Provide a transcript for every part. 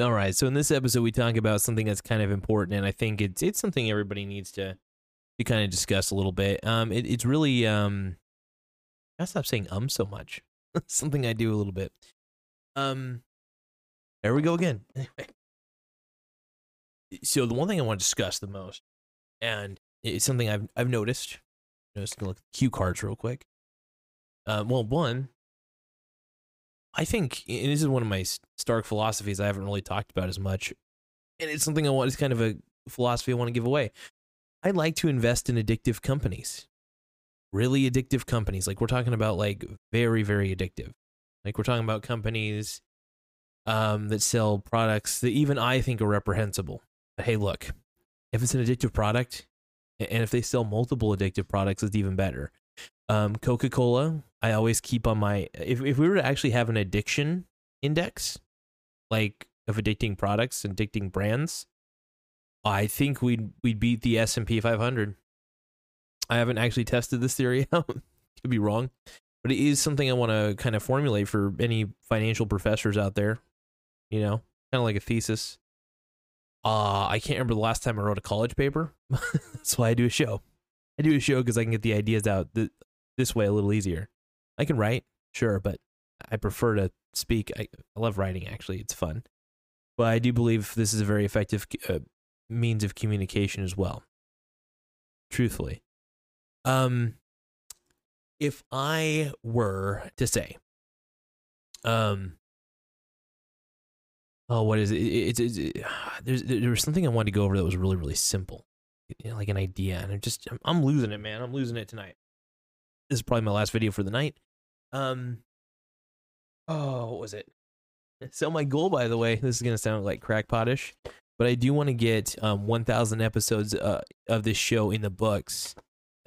All right. So in this episode, we talk about something that's kind of important, and I think it's it's something everybody needs to to kind of discuss a little bit. Um, it, it's really um, I stop saying um so much. something I do a little bit. Um, there we go again. Anyway, so the one thing I want to discuss the most, and it's something I've I've noticed. Just gonna look at the cue cards real quick. Uh, well, one, I think, and this is one of my Stark philosophies I haven't really talked about as much, and it's something I want. It's kind of a philosophy I want to give away. I like to invest in addictive companies, really addictive companies. Like we're talking about, like very, very addictive. Like we're talking about companies um, that sell products that even I think are reprehensible. But hey, look, if it's an addictive product, and if they sell multiple addictive products, it's even better. Um, Coca Cola, I always keep on my. If if we were to actually have an addiction index, like of addicting products, and addicting brands, I think we'd we'd beat the S and P 500. I haven't actually tested this theory out. Could be wrong, but it is something I want to kind of formulate for any financial professors out there. You know, kind of like a thesis. Uh, I can't remember the last time I wrote a college paper. That's why I do a show. I do a show because I can get the ideas out th- this way a little easier. I can write, sure, but I prefer to speak. I, I love writing, actually. It's fun. But I do believe this is a very effective uh, means of communication as well. Truthfully. Um, if I were to say, um, oh, what is it? It's it, it, it, there's there was something I wanted to go over that was really really simple, you know, like an idea, and I'm just I'm, I'm losing it, man. I'm losing it tonight. This is probably my last video for the night. Um, oh, what was it? So my goal, by the way, this is gonna sound like crackpotish, but I do want to get um 1,000 episodes uh, of this show in the books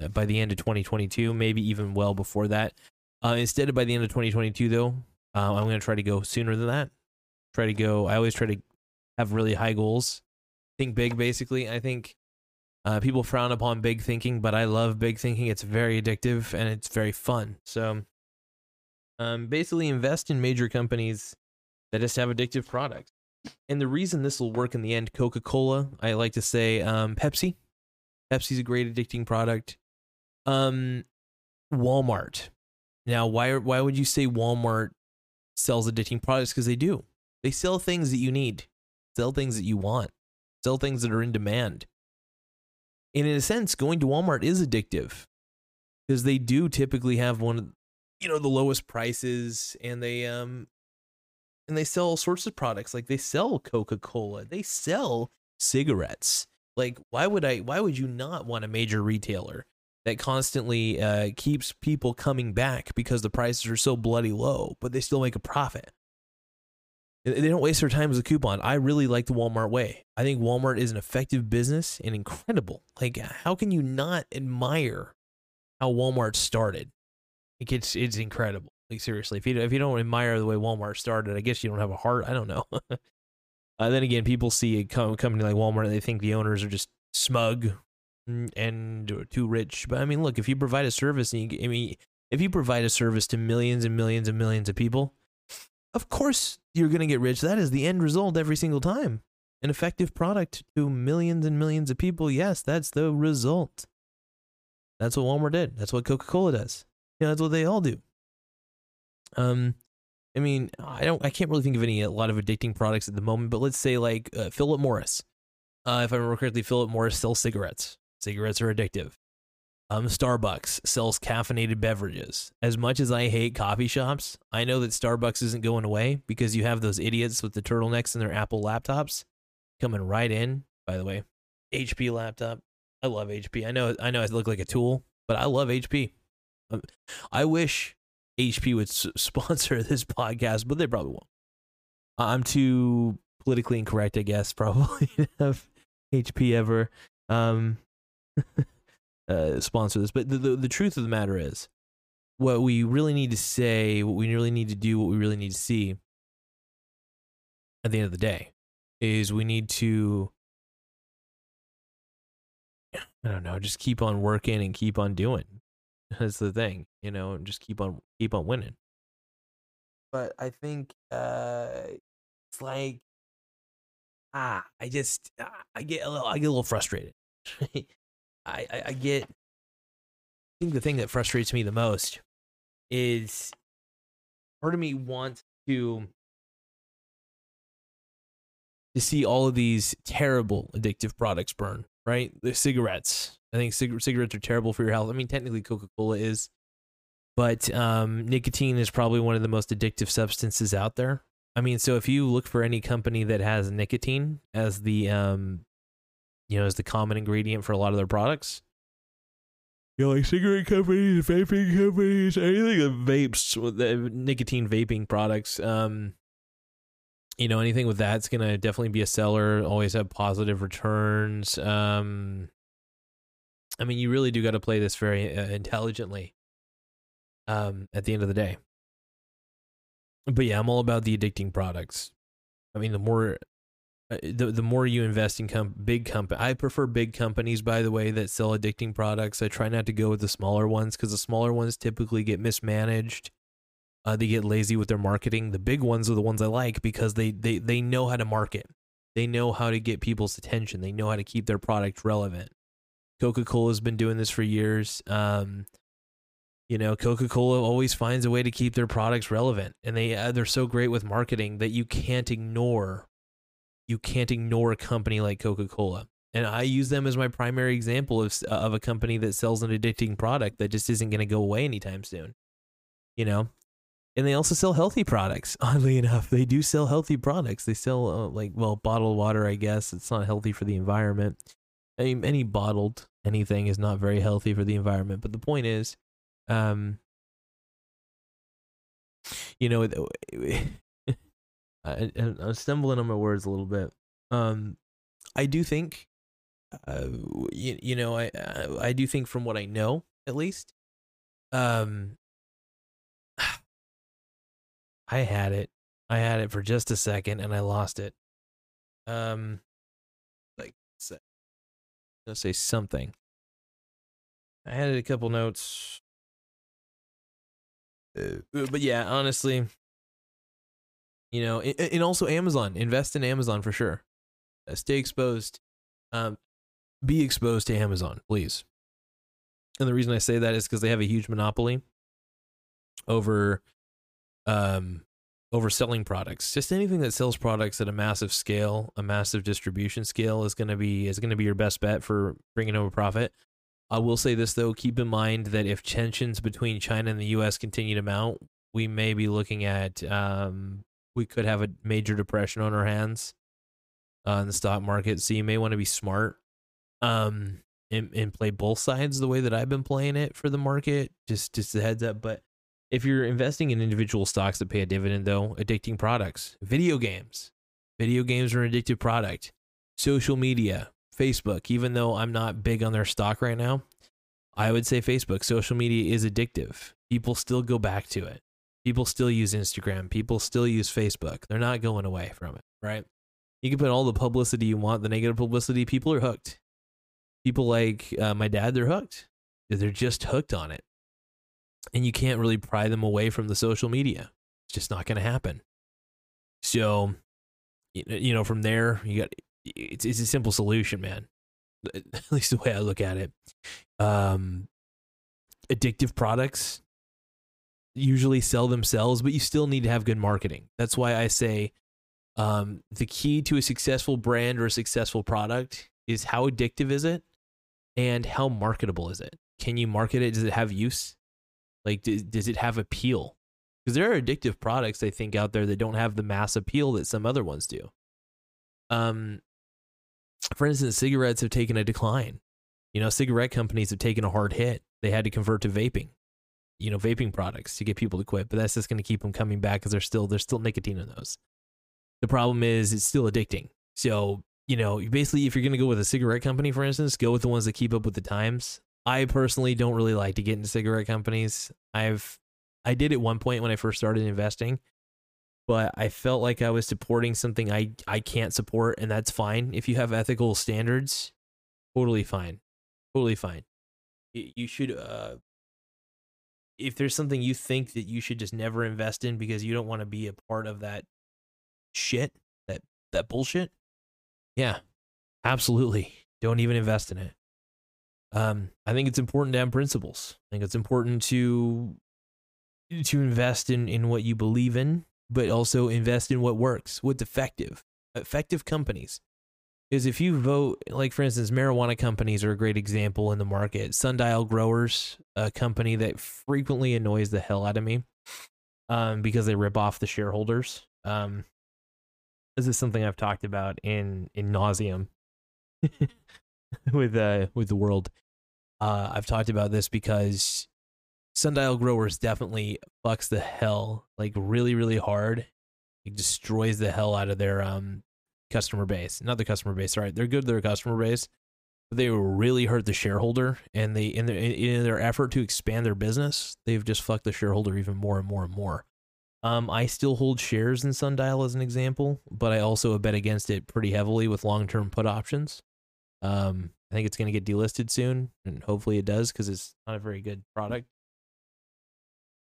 uh, by the end of 2022, maybe even well before that. Uh, instead of by the end of 2022, though, uh, I'm gonna try to go sooner than that try to go. I always try to have really high goals. Think big, basically. I think uh, people frown upon big thinking, but I love big thinking. It's very addictive and it's very fun. So, um, basically, invest in major companies that just have addictive products. And the reason this will work in the end, Coca Cola, I like to say, um, Pepsi. Pepsi's a great addicting product. Um, Walmart. Now, why why would you say Walmart sells addicting products? Because they do. They sell things that you need, sell things that you want, sell things that are in demand. And in a sense, going to Walmart is addictive because they do typically have one of you know the lowest prices and they um and they sell all sorts of products like they sell Coca-Cola, they sell cigarettes. Like why would I why would you not want a major retailer that constantly uh, keeps people coming back because the prices are so bloody low, but they still make a profit? They don't waste their time as a coupon. I really like the Walmart way. I think Walmart is an effective business and incredible. Like, how can you not admire how Walmart started? Like, it's it's incredible. Like, seriously, if you if you don't admire the way Walmart started, I guess you don't have a heart. I don't know. uh, then again, people see a company like Walmart, they think the owners are just smug and too rich. But I mean, look, if you provide a service, and you, I mean, if you provide a service to millions and millions and millions of people, of course you're going to get rich. That is the end result every single time. An effective product to millions and millions of people. Yes, that's the result. That's what Walmart did. That's what Coca Cola does. Yeah, that's what they all do. Um, I mean, I don't, I can't really think of any a lot of addicting products at the moment. But let's say like uh, Philip Morris. Uh, if I remember correctly, Philip Morris sells cigarettes. Cigarettes are addictive. Um, Starbucks sells caffeinated beverages. As much as I hate coffee shops, I know that Starbucks isn't going away because you have those idiots with the turtlenecks and their Apple laptops coming right in. By the way, HP laptop. I love HP. I know I know I look like a tool, but I love HP. Um, I wish HP would s- sponsor this podcast, but they probably won't. I'm too politically incorrect, I guess, probably to have HP ever um, uh, sponsor this. But the, the the truth of the matter is, what we really need to say, what we really need to do, what we really need to see at the end of the day is we need to I don't know, just keep on working and keep on doing. That's the thing, you know, and just keep on keep on winning. But I think uh it's like ah, I just I get a little I get a little frustrated. I, I I get I think the thing that frustrates me the most is part of me wants to to see all of these terrible addictive products burn, right? The cigarettes. I think cig- cigarettes are terrible for your health. I mean, technically Coca Cola is, but um, nicotine is probably one of the most addictive substances out there. I mean, so if you look for any company that has nicotine as the, um, you know, is the common ingredient for a lot of their products, you know, like cigarette companies, vaping companies, anything that vapes, with the nicotine vaping products, um, you know anything with that's gonna definitely be a seller always have positive returns um i mean you really do got to play this very uh, intelligently um at the end of the day. But yeah i'm all about the addicting products. I mean the more uh, the, the more you invest in big company i prefer big companies by the way that sell addicting products i try not to go with the smaller ones because the smaller ones typically get mismanaged uh, they get lazy with their marketing. The big ones are the ones I like because they they they know how to market. They know how to get people's attention. They know how to keep their product relevant. Coca Cola has been doing this for years. Um, you know, Coca Cola always finds a way to keep their products relevant, and they uh, they're so great with marketing that you can't ignore. You can't ignore a company like Coca Cola, and I use them as my primary example of of a company that sells an addicting product that just isn't going to go away anytime soon. You know, and they also sell healthy products. Oddly enough, they do sell healthy products. They sell uh, like well bottled water. I guess it's not healthy for the environment. I mean, any bottled anything is not very healthy for the environment. But the point is, um, you know, I, am stumbling on my words a little bit. Um, I do think, uh, you, you know, I I do think from what I know at least, um, I had it. I had it for just a second and I lost it. Um, like, say, let's say something. I had a couple notes. Uh, but yeah, honestly, you know, and, also Amazon. Invest in Amazon for sure. Uh, stay exposed. Um, be exposed to Amazon, please. And the reason I say that is because they have a huge monopoly over um, overselling products. Just anything that sells products at a massive scale, a massive distribution scale is going to be is going to be your best bet for bringing home a profit. I will say this though, keep in mind that if tensions between China and the US continue to mount, we may be looking at um, we could have a major depression on our hands uh, in the stock market. So you may want to be smart um, and, and play both sides the way that I've been playing it for the market. Just just a heads up, but if you're investing in individual stocks that pay a dividend, though, addicting products, video games, video games are an addictive product, social media, Facebook, even though I'm not big on their stock right now, I would say Facebook, social media is addictive. People still go back to it. People still use Instagram. People still use Facebook. They're not going away from it, right? You can put all the publicity you want, the negative publicity, people are hooked. People like uh, my dad, they're hooked. They're just hooked on it and you can't really pry them away from the social media. It's just not going to happen. So, you know, from there, you got it's, it's a simple solution, man. At least the way I look at it. Um, addictive products usually sell themselves, but you still need to have good marketing. That's why I say um, the key to a successful brand or a successful product is how addictive is it and how marketable is it? Can you market it? Does it have use? Like, does, does it have appeal? Because there are addictive products I think out there that don't have the mass appeal that some other ones do. Um, for instance, cigarettes have taken a decline. You know, cigarette companies have taken a hard hit. They had to convert to vaping. You know, vaping products to get people to quit, but that's just going to keep them coming back because there's still there's still nicotine in those. The problem is it's still addicting. So, you know, basically, if you're going to go with a cigarette company, for instance, go with the ones that keep up with the times. I personally don't really like to get into cigarette companies. I've, I did at one point when I first started investing, but I felt like I was supporting something I, I can't support, and that's fine. If you have ethical standards, totally fine. Totally fine. You should, uh, if there's something you think that you should just never invest in because you don't want to be a part of that shit, that that bullshit, yeah, absolutely. Don't even invest in it. Um, I think it's important to have principles. I think it's important to to invest in in what you believe in, but also invest in what works, what's effective. Effective companies. Because if you vote, like for instance, marijuana companies are a great example in the market. Sundial Growers, a company that frequently annoys the hell out of me, um, because they rip off the shareholders. Um, this is something I've talked about in in nauseum with uh with the world. Uh, I've talked about this because Sundial Growers definitely fucks the hell like really really hard. It destroys the hell out of their um customer base. Not the customer base, right? They're good to their customer base, but they really hurt the shareholder. And they in their in their effort to expand their business, they've just fucked the shareholder even more and more and more. Um, I still hold shares in Sundial as an example, but I also bet against it pretty heavily with long term put options. Um, I think it's going to get delisted soon, and hopefully it does because it's not a very good product.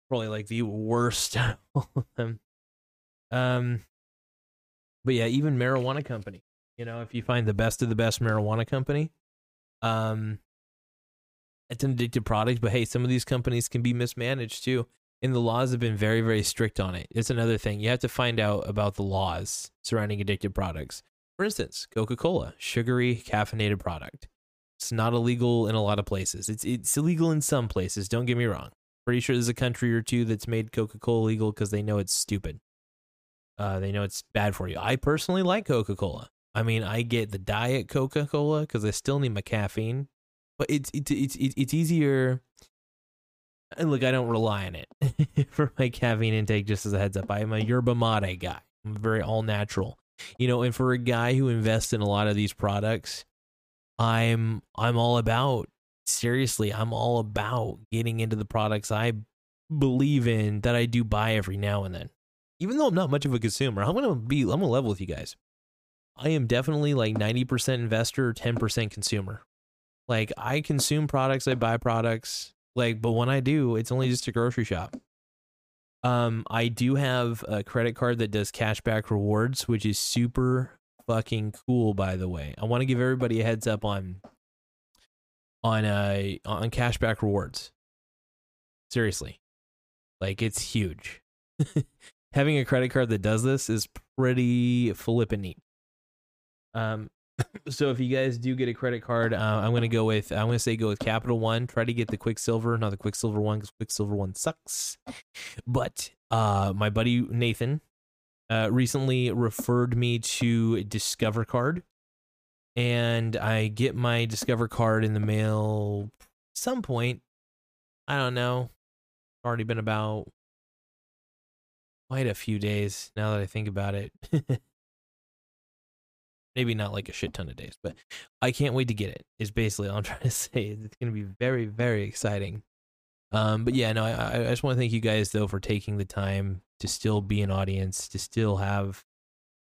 Probably like the worst. Um, but yeah, even marijuana company. You know, if you find the best of the best marijuana company, um, it's an addictive product. But hey, some of these companies can be mismanaged too and the laws have been very very strict on it it's another thing you have to find out about the laws surrounding addictive products for instance coca-cola sugary caffeinated product it's not illegal in a lot of places it's it's illegal in some places don't get me wrong pretty sure there's a country or two that's made coca-cola legal because they know it's stupid uh, they know it's bad for you i personally like coca-cola i mean i get the diet coca-cola because i still need my caffeine but it's it's it's it's easier and look, I don't rely on it for my caffeine intake. Just as a heads up, I am a yerba mate guy. I'm very all natural, you know. And for a guy who invests in a lot of these products, I'm I'm all about seriously. I'm all about getting into the products I believe in that I do buy every now and then. Even though I'm not much of a consumer, I'm gonna be I'm gonna level with you guys. I am definitely like 90% investor, 10% consumer. Like I consume products, I buy products, like, but when I do, it's only just a grocery shop. Um, I do have a credit card that does cashback rewards, which is super fucking cool. By the way, I want to give everybody a heads up on on uh on cashback rewards. Seriously, like it's huge. Having a credit card that does this is pretty flippin' neat. Um, so if you guys do get a credit card, uh, I'm gonna go with I'm gonna say go with Capital One. Try to get the Quicksilver, not the Quicksilver one, because Quicksilver one sucks. But uh, my buddy Nathan uh, recently referred me to Discover Card, and I get my Discover Card in the mail some point. I don't know. Already been about quite a few days now that I think about it. maybe not like a shit ton of days, but I can't wait to get it. Is basically all I'm trying to say. It's going to be very, very exciting. Um, but yeah, no, I, I just want to thank you guys though for taking the time to still be an audience, to still have.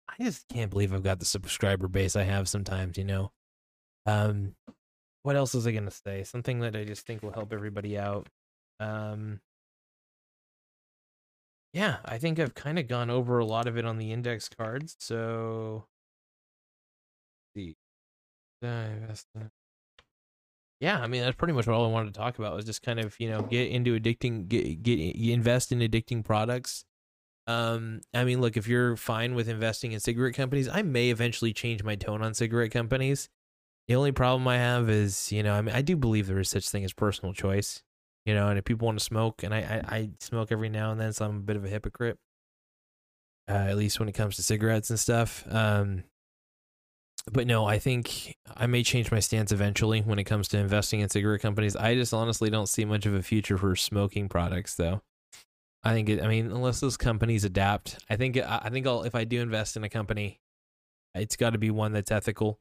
I just can't believe I've got the subscriber base I have sometimes. You know, um, what else was I going to say? Something that I just think will help everybody out. Um, yeah, I think I've kind of gone over a lot of it on the index cards. So see. Yeah, I mean that's pretty much what all I wanted to talk about was just kind of you know get into addicting, get get invest in addicting products. Um, I mean, look, if you're fine with investing in cigarette companies, I may eventually change my tone on cigarette companies. The only problem I have is, you know, I mean, I do believe there is such thing as personal choice, you know, and if people want to smoke, and I, I, I smoke every now and then, so I'm a bit of a hypocrite, uh, at least when it comes to cigarettes and stuff. Um, but no, I think I may change my stance eventually when it comes to investing in cigarette companies. I just honestly don't see much of a future for smoking products, though. I think it, I mean unless those companies adapt, I think I think I'll if I do invest in a company, it's got to be one that's ethical,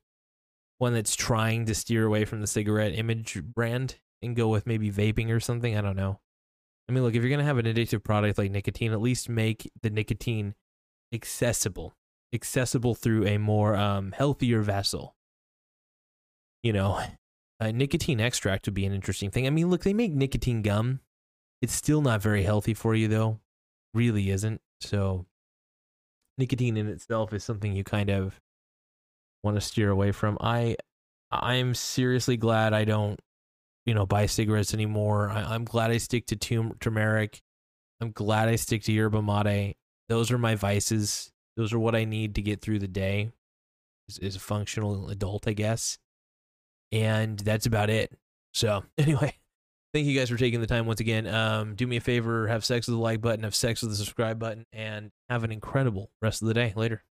one that's trying to steer away from the cigarette image brand and go with maybe vaping or something. I don't know. I mean, look, if you're gonna have an addictive product like nicotine, at least make the nicotine accessible, accessible through a more um, healthier vessel. You know, a nicotine extract would be an interesting thing. I mean, look, they make nicotine gum it's still not very healthy for you, though. Really isn't. So, nicotine in itself is something you kind of want to steer away from. I, I'm seriously glad I don't, you know, buy cigarettes anymore. I, am glad I stick to tum- turmeric. I'm glad I stick to yerba mate. Those are my vices. Those are what I need to get through the day. As, as a functional adult, I guess. And that's about it. So, anyway, thank you guys for taking the time once again. Um, do me a favor, have sex with the like button, have sex with the subscribe button, and have an incredible rest of the day. Later.